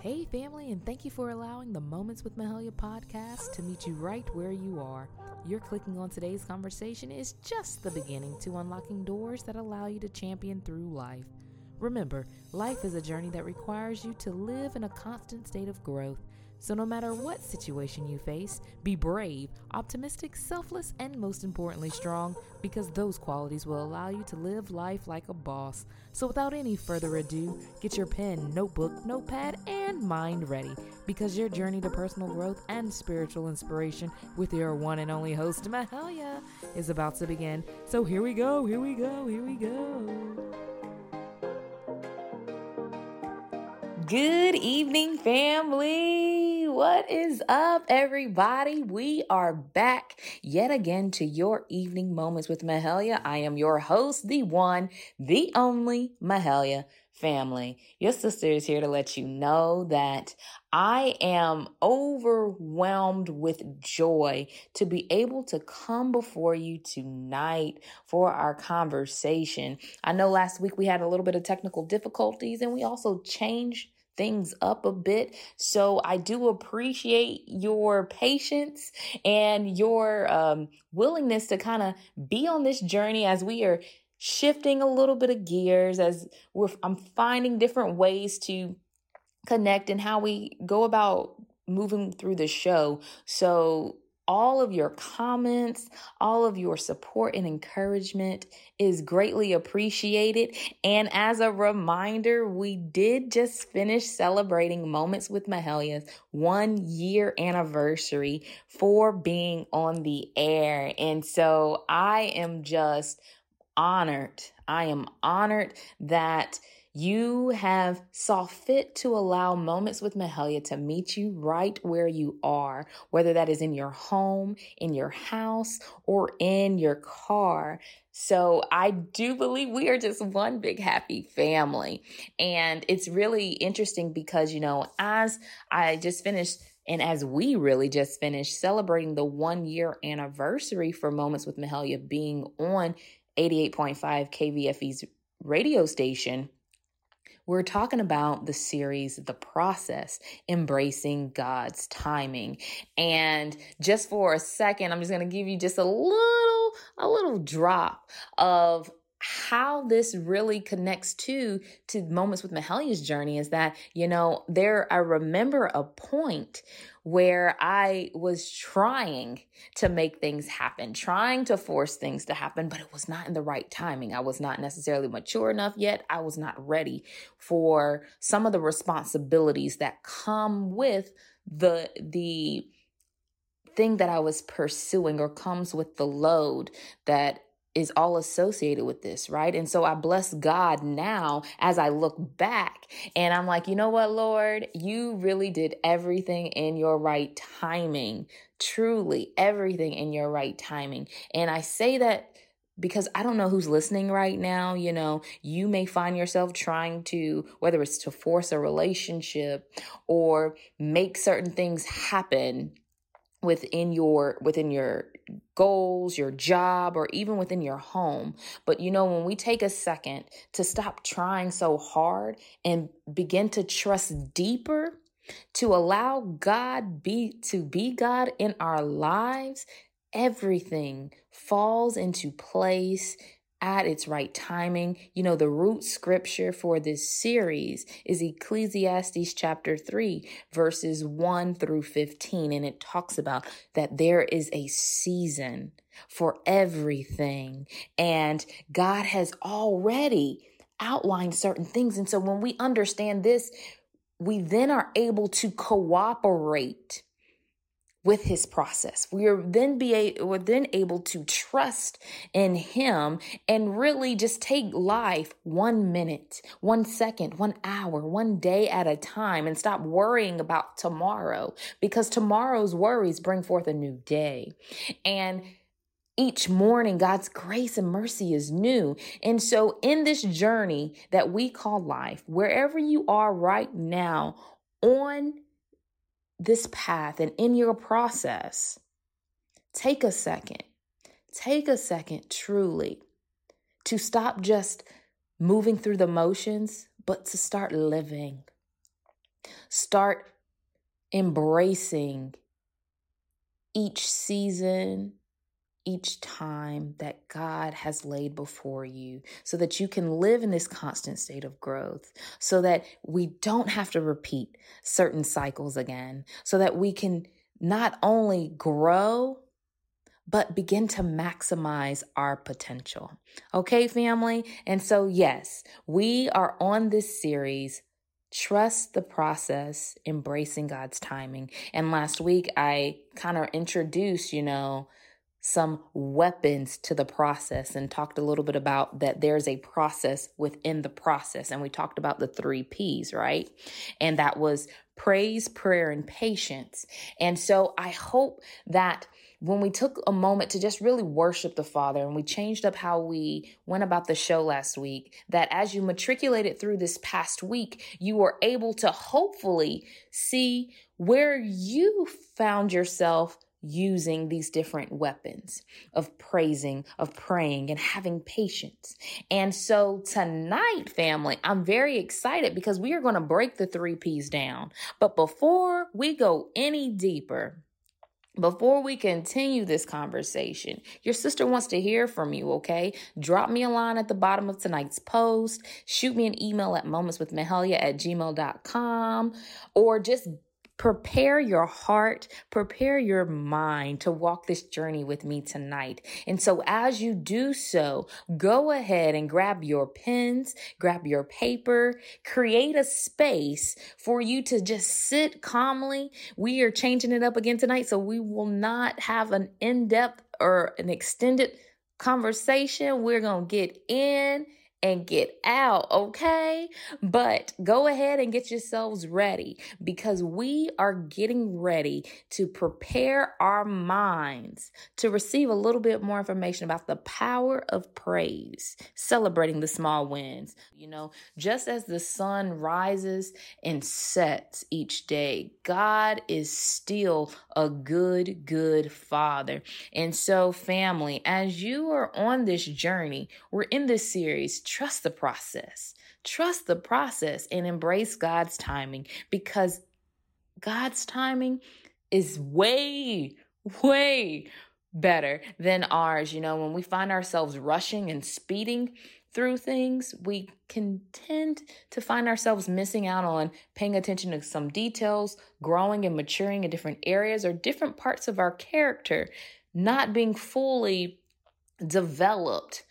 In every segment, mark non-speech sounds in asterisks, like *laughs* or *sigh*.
Hey, family, and thank you for allowing the Moments with Mahalia podcast to meet you right where you are. Your clicking on today's conversation is just the beginning to unlocking doors that allow you to champion through life. Remember, life is a journey that requires you to live in a constant state of growth. So, no matter what situation you face, be brave, optimistic, selfless, and most importantly, strong, because those qualities will allow you to live life like a boss. So, without any further ado, get your pen, notebook, notepad, and mind ready, because your journey to personal growth and spiritual inspiration with your one and only host, Mahalia, is about to begin. So, here we go, here we go, here we go. Good evening, family. What is up, everybody? We are back yet again to your evening moments with Mahalia. I am your host, the one, the only Mahalia family. Your sister is here to let you know that I am overwhelmed with joy to be able to come before you tonight for our conversation. I know last week we had a little bit of technical difficulties and we also changed things up a bit. So I do appreciate your patience and your um, willingness to kind of be on this journey as we are shifting a little bit of gears as we're, I'm finding different ways to connect and how we go about moving through the show. So all of your comments, all of your support and encouragement is greatly appreciated. And as a reminder, we did just finish celebrating Moments with Mahalia's one year anniversary for being on the air. And so I am just honored. I am honored that you have saw fit to allow moments with Mahalia to meet you right where you are, whether that is in your home, in your house, or in your car. So I do believe we are just one big happy family. And it's really interesting because, you know, as I just finished and as we really just finished celebrating the one year anniversary for Moments with Mahalia being on 88.5 KVFE's radio station, we're talking about the series, The Process, Embracing God's Timing. And just for a second, I'm just going to give you just a little, a little drop of how this really connects to to moments with Mahalia's journey is that you know there I remember a point where I was trying to make things happen, trying to force things to happen, but it was not in the right timing. I was not necessarily mature enough yet. I was not ready for some of the responsibilities that come with the the thing that I was pursuing or comes with the load that is all associated with this, right? And so I bless God now as I look back and I'm like, you know what, Lord, you really did everything in your right timing, truly everything in your right timing. And I say that because I don't know who's listening right now. You know, you may find yourself trying to, whether it's to force a relationship or make certain things happen within your within your goals, your job, or even within your home. But you know, when we take a second to stop trying so hard and begin to trust deeper, to allow God be to be God in our lives, everything falls into place at its right timing. You know, the root scripture for this series is Ecclesiastes chapter 3, verses 1 through 15. And it talks about that there is a season for everything. And God has already outlined certain things. And so when we understand this, we then are able to cooperate with his process. We are then be a, we're then able to trust in him and really just take life one minute, one second, one hour, one day at a time and stop worrying about tomorrow because tomorrow's worries bring forth a new day. And each morning, God's grace and mercy is new. And so in this journey that we call life, wherever you are right now on this path and in your process, take a second. Take a second truly to stop just moving through the motions, but to start living. Start embracing each season, each time that God has laid before you so that you can live in this constant state of growth, so that we don't have to repeat certain cycles again, so that we can not only grow, but begin to maximize our potential. Okay, family? And so, yes, we are on this series. Trust the process, embracing God's timing. And last week, I kind of introduced, you know, some weapons to the process and talked a little bit about that there's a process within the process. And we talked about the three P's, right? And that was praise, prayer, and patience. And so I hope that when we took a moment to just really worship the Father and we changed up how we went about the show last week, that as you matriculated through this past week, you were able to hopefully see where you found yourself using these different weapons of praising, of praying, and having patience. And so tonight, family, I'm very excited because we are going to break the three P's down. But before we go any deeper, before we continue this conversation, your sister wants to hear from you, okay? Drop me a line at the bottom of tonight's post. Shoot me an email at momentswithmahalia at gmail.com or just Prepare your heart, prepare your mind to walk this journey with me tonight. And so, as you do so, go ahead and grab your pens, grab your paper, create a space for you to just sit calmly. We are changing it up again tonight, so we will not have an in depth or an extended conversation. We're going to get in and get out, okay? But go ahead and get yourselves ready because we are getting ready to prepare our minds to receive a little bit more information about the power of praise, celebrating the small wins. You know, just as the sun rises and sets each day, God is still a good, good father. And so, family, as you are on this journey, we're in this series trust the process. Trust the process and embrace God's timing because God's timing is way, way better than ours. You know, when we find ourselves rushing and speeding through things, we can tend to find ourselves missing out on paying attention to some details, growing and maturing in different areas or different parts of our character, not being fully developed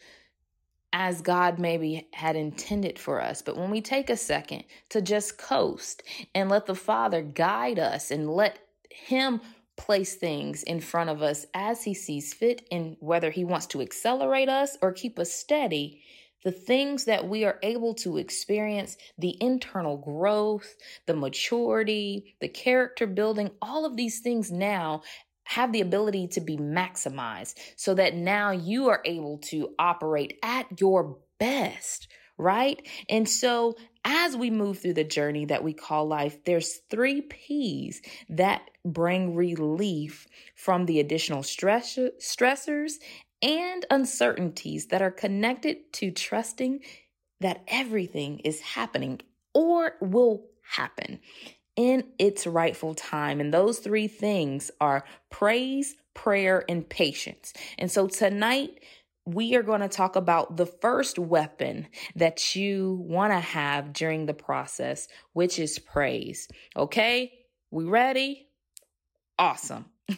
as God maybe had intended for us. But when we take a second to just coast and let the Father guide us and let Him place things in front of us as He sees fit, and whether He wants to accelerate us or keep us steady, the things that we are able to experience, the internal growth, the maturity, the character building, all of these things now have the ability to be maximized so that now you are able to operate at your best, right? And so as we move through the journey that we call life, there's three P's that bring relief from the additional stress, stressors and uncertainties that are connected to trusting that everything is happening or will happen in its rightful time. And those three things are praise, prayer, and patience. And so tonight, we are going to talk about the first weapon that you want to have during the process, which is praise. Okay, we ready? Awesome. *laughs*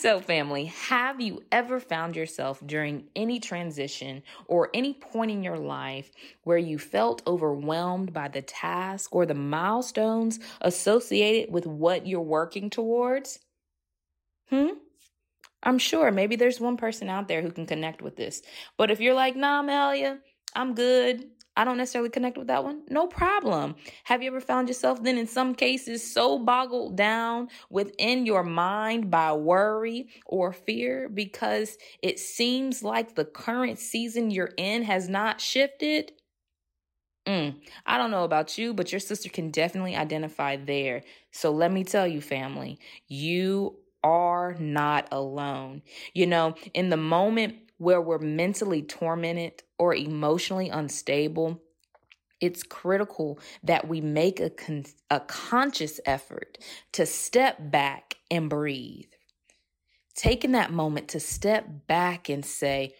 So, family, have you ever found yourself during any transition or any point in your life where you felt overwhelmed by the task or the milestones associated with what you're working towards? Hmm? I'm sure maybe there's one person out there who can connect with this. But if you're like, nah, Melia, I'm good. I don't necessarily connect with that one. No problem. Have you ever found yourself then in some cases so boggled down within your mind by worry or fear because it seems like the current season you're in has not shifted? Mm, I don't know about you, but your sister can definitely identify there. So let me tell you, family, you are not alone. You know, in the moment where we're mentally tormented or emotionally unstable, it's critical that we make a, con- a conscious effort to step back and breathe. Taking that moment to step back and say,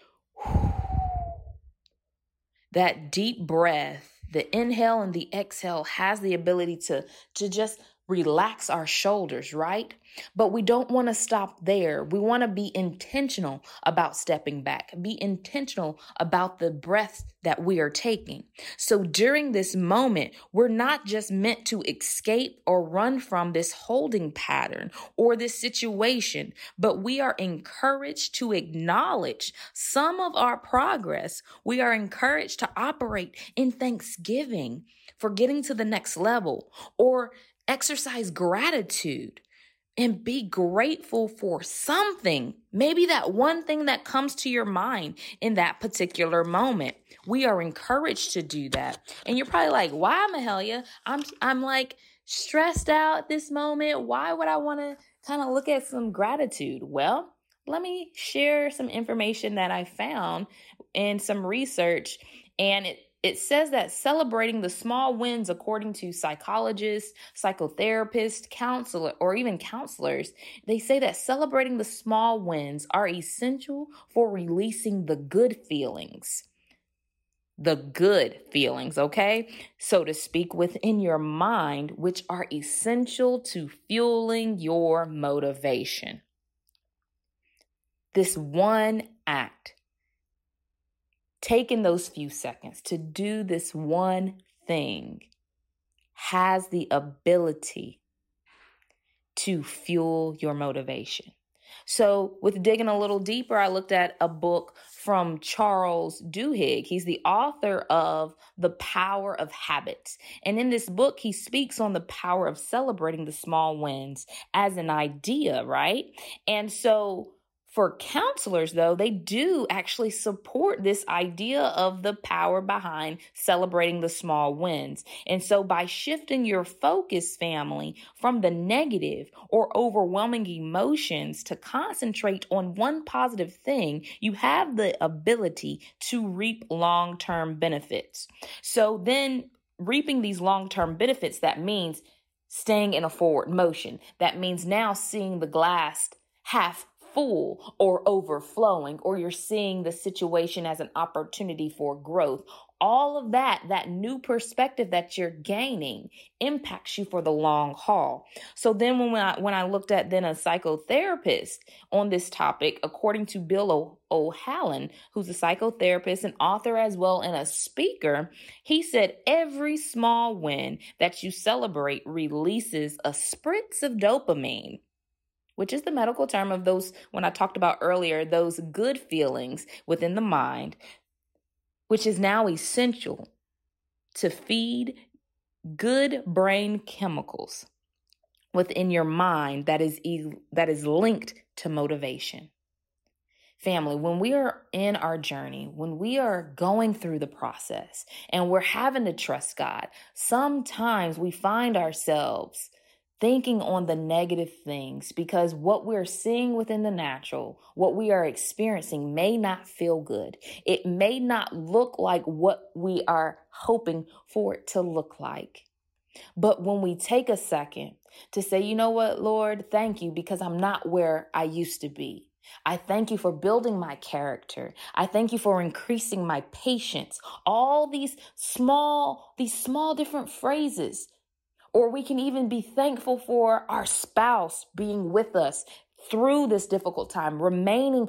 that deep breath, the inhale and the exhale has the ability to, to just relax our shoulders, right? But we don't want to stop there. We want to be intentional about stepping back, be intentional about the breath that we are taking. So during this moment, we're not just meant to escape or run from this holding pattern or this situation, but we are encouraged to acknowledge some of our progress. We are encouraged to operate in thanksgiving for getting to the next level or exercise gratitude and be grateful for something. Maybe that one thing that comes to your mind in that particular moment. We are encouraged to do that. And you're probably like, why, Mahalia? I'm, I'm like stressed out this moment. Why would I want to kind of look at some gratitude? Well, let me share some information that I found in some research and it it says that celebrating the small wins, according to psychologists, psychotherapists, counselor, or even counselors, they say that celebrating the small wins are essential for releasing the good feelings. The good feelings, okay? So to speak, within your mind, which are essential to fueling your motivation. This one act taking those few seconds to do this one thing has the ability to fuel your motivation. So, with digging a little deeper, I looked at a book from Charles Duhigg. He's the author of The Power of Habits. And in this book, he speaks on the power of celebrating the small wins as an idea, right? And so, for counselors, though, they do actually support this idea of the power behind celebrating the small wins. And so, by shifting your focus, family, from the negative or overwhelming emotions to concentrate on one positive thing, you have the ability to reap long term benefits. So, then reaping these long term benefits, that means staying in a forward motion. That means now seeing the glass half full or overflowing, or you're seeing the situation as an opportunity for growth. All of that, that new perspective that you're gaining impacts you for the long haul. So then when I, when I looked at then a psychotherapist on this topic, according to Bill O'Hanlon, who's a psychotherapist, an author as well, and a speaker, he said every small win that you celebrate releases a spritz of dopamine which is the medical term of those, when I talked about earlier, those good feelings within the mind, which is now essential to feed good brain chemicals within your mind that is that is linked to motivation. Family, when we are in our journey, when we are going through the process and we're having to trust God, sometimes we find ourselves thinking on the negative things because what we're seeing within the natural, what we are experiencing may not feel good. It may not look like what we are hoping for it to look like. But when we take a second to say, you know what, Lord, thank you because I'm not where I used to be. I thank you for building my character. I thank you for increasing my patience. All these small, these small different phrases or we can even be thankful for our spouse being with us through this difficult time, remaining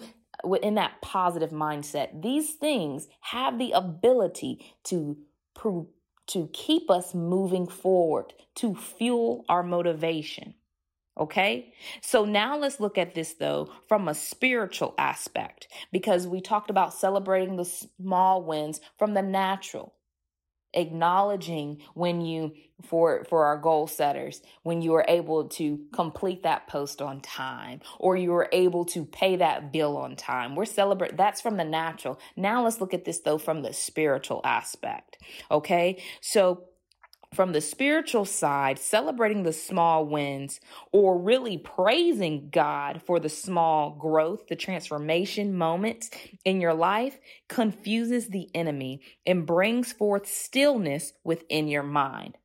in that positive mindset. These things have the ability to prove, to keep us moving forward, to fuel our motivation. Okay. So now let's look at this though from a spiritual aspect because we talked about celebrating the small wins from the natural acknowledging when you for for our goal setters when you are able to complete that post on time or you are able to pay that bill on time. We're celebrate that's from the natural. Now let's look at this though from the spiritual aspect okay? So from the spiritual side, celebrating the small wins or really praising God for the small growth, the transformation moments in your life confuses the enemy and brings forth stillness within your mind.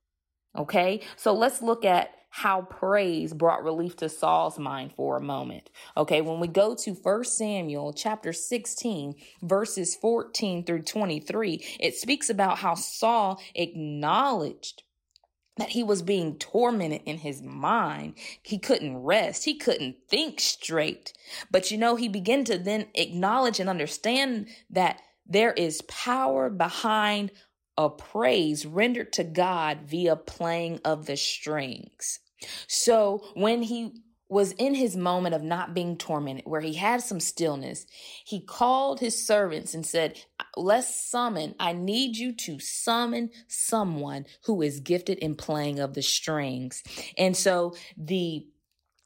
Okay, so let's look at how praise brought relief to Saul's mind for a moment. Okay, when we go to 1 Samuel chapter 16, verses 14 through 23, it speaks about how Saul acknowledged that he was being tormented in his mind. He couldn't rest. He couldn't think straight. But you know, he began to then acknowledge and understand that there is power behind a praise rendered to God via playing of the strings. So when he was in his moment of not being tormented, where he had some stillness, he called his servants and said, Let's summon, I need you to summon someone who is gifted in playing of the strings. And so the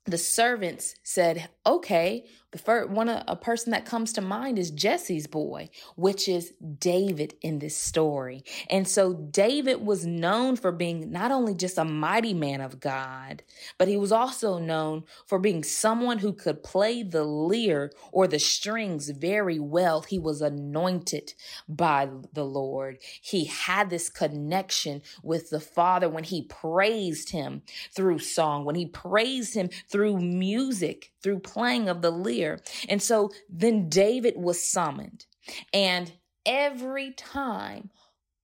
the servants said, okay, the first one, a, person that comes to mind is Jesse's boy, which is David in this story. And so David was known for being not only just a mighty man of God, but he was also known for being someone who could play the lyre or the strings very well. He was anointed by the Lord. He had this connection with the Father when he praised him through song, when he praised him through music, through playing of the lyre. And so then David was summoned. And every time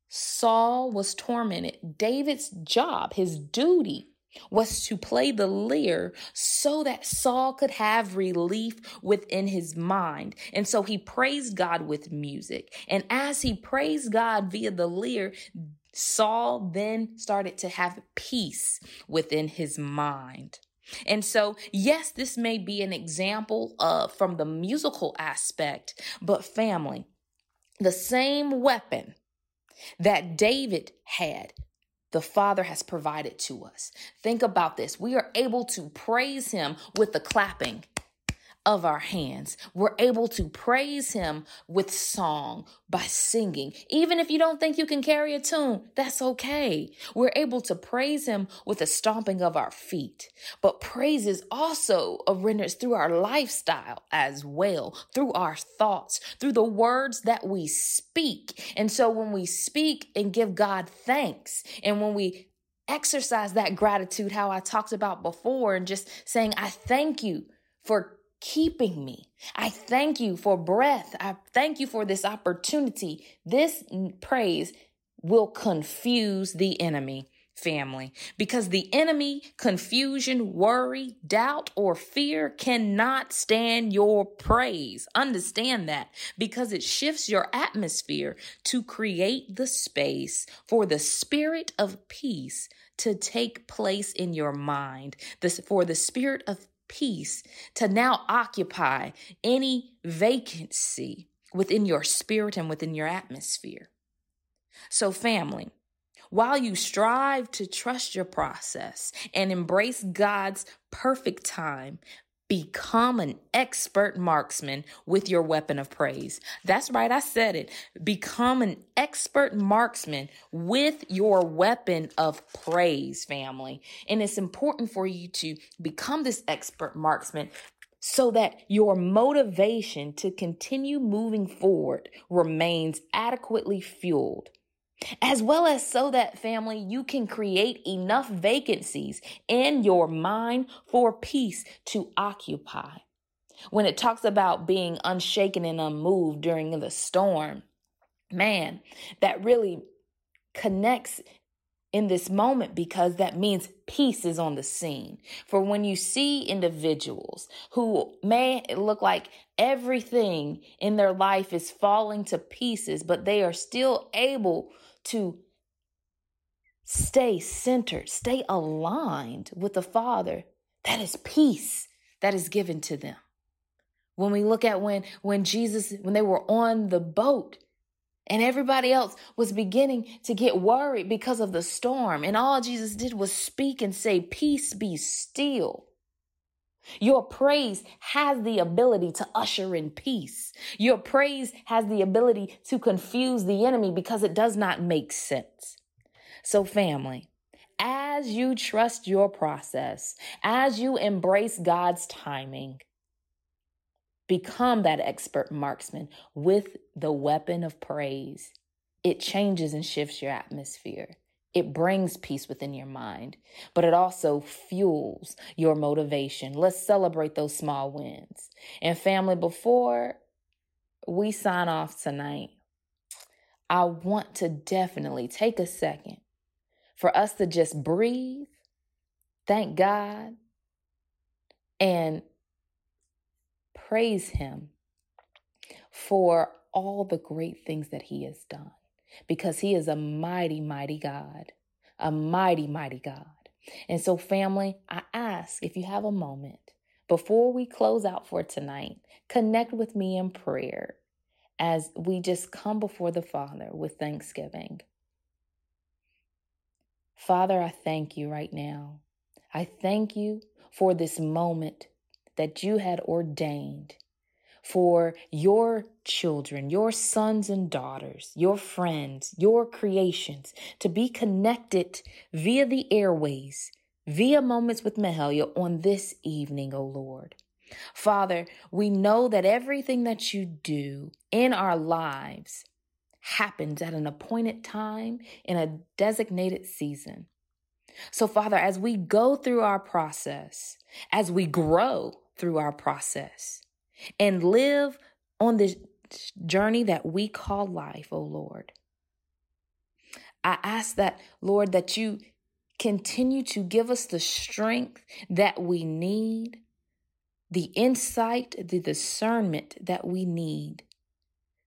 Saul was tormented, David's job, his duty, was to play the lyre so that Saul could have relief within his mind. And so he praised God with music. And as he praised God via the lyre, Saul then started to have peace within his mind. And so, yes, this may be an example of from the musical aspect, but family, the same weapon that David had, the Father has provided to us. Think about this. We are able to praise him with the clapping of our hands. We're able to praise him with song by singing. Even if you don't think you can carry a tune, that's okay. We're able to praise him with the stomping of our feet. But praise is also rendered through our lifestyle as well, through our thoughts, through the words that we speak. And so when we speak and give God thanks, and when we exercise that gratitude, how I talked about before, and just saying, I thank you for keeping me. I thank you for breath. I thank you for this opportunity. This praise will confuse the enemy family because the enemy, confusion, worry, doubt, or fear cannot stand your praise. Understand that because it shifts your atmosphere to create the space for the spirit of peace to take place in your mind. This for the spirit of peace to now occupy any vacancy within your spirit and within your atmosphere. So, family, while you strive to trust your process and embrace God's perfect time, Become an expert marksman with your weapon of praise. That's right, I said it. Become an expert marksman with your weapon of praise, family. And it's important for you to become this expert marksman so that your motivation to continue moving forward remains adequately fueled as well as so that family you can create enough vacancies in your mind for peace to occupy. When it talks about being unshaken and unmoved during the storm, man, that really connects in this moment because that means peace is on the scene. For when you see individuals who may look like everything in their life is falling to pieces, but they are still able to stay centered, stay aligned with the Father, that is peace that is given to them. When we look at when when Jesus when they were on the boat and everybody else was beginning to get worried because of the storm and all Jesus did was speak and say peace be still. Your praise has the ability to usher in peace. Your praise has the ability to confuse the enemy because it does not make sense. So, family, as you trust your process, as you embrace God's timing, become that expert marksman with the weapon of praise. It changes and shifts your atmosphere. It brings peace within your mind, but it also fuels your motivation. Let's celebrate those small wins. And family, before we sign off tonight, I want to definitely take a second for us to just breathe, thank God, and praise Him for all the great things that He has done because He is a mighty, mighty God, a mighty, mighty God. And so, family, I ask if you have a moment before we close out for tonight, connect with me in prayer as we just come before the Father with thanksgiving. Father, I thank you right now. I thank you for this moment that you had ordained for your children, your sons and daughters, your friends, your creations to be connected via the airways, via Moments with Mahalia on this evening, O Lord. Father, we know that everything that you do in our lives happens at an appointed time in a designated season. So, Father, as we go through our process, as we grow through our process, and live on this journey that we call life, oh Lord. I ask that, Lord, that you continue to give us the strength that we need, the insight, the discernment that we need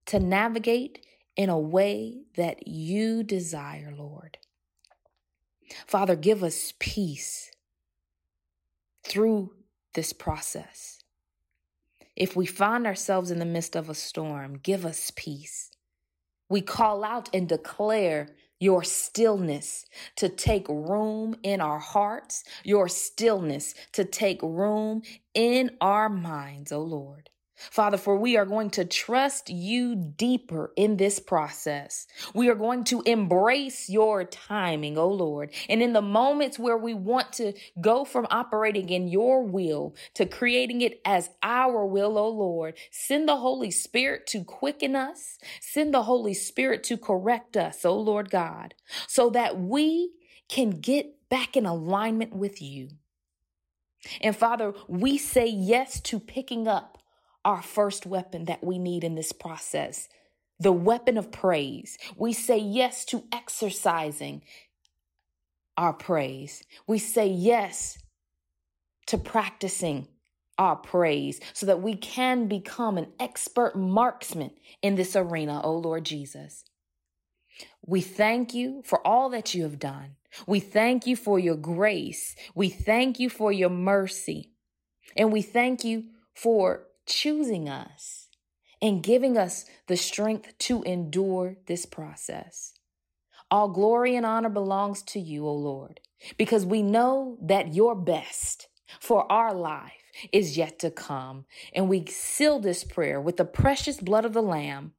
to navigate in a way that you desire, Lord. Father, give us peace through this process. If we find ourselves in the midst of a storm, give us peace. We call out and declare your stillness to take room in our hearts, your stillness to take room in our minds, O oh Lord. Father, for we are going to trust you deeper in this process. We are going to embrace your timing, oh Lord. And in the moments where we want to go from operating in your will to creating it as our will, oh Lord, send the Holy Spirit to quicken us. Send the Holy Spirit to correct us, oh Lord God, so that we can get back in alignment with you. And Father, we say yes to picking up our first weapon that we need in this process the weapon of praise. We say yes to exercising our praise. We say yes to practicing our praise so that we can become an expert marksman in this arena, O oh Lord Jesus. We thank you for all that you have done. We thank you for your grace. We thank you for your mercy. And we thank you for choosing us and giving us the strength to endure this process. All glory and honor belongs to you, O Lord, because we know that your best for our life is yet to come. And we seal this prayer with the precious blood of the Lamb.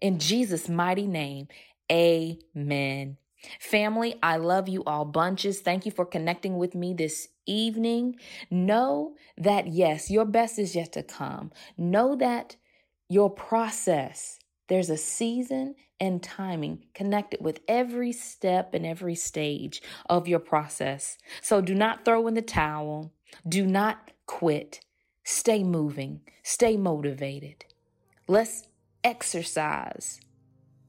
In Jesus' mighty name, amen. Family, I love you all bunches. Thank you for connecting with me this evening. Know that yes, your best is yet to come. Know that your process, there's a season and timing connected with every step and every stage of your process. So do not throw in the towel. Do not quit. Stay moving. Stay motivated. Let's exercise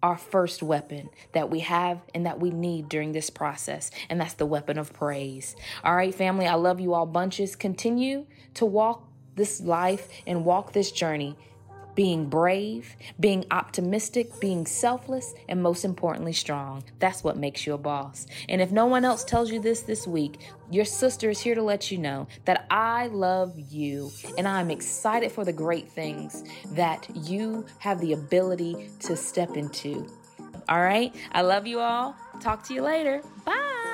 our first weapon that we have and that we need during this process, and that's the weapon of praise. All right, family, I love you all bunches. Continue to walk this life and walk this journey being brave, being optimistic, being selfless, and most importantly, strong. That's what makes you a boss. And if no one else tells you this this week, your sister is here to let you know that I love you and I'm excited for the great things that you have the ability to step into. All right. I love you all. Talk to you later. Bye.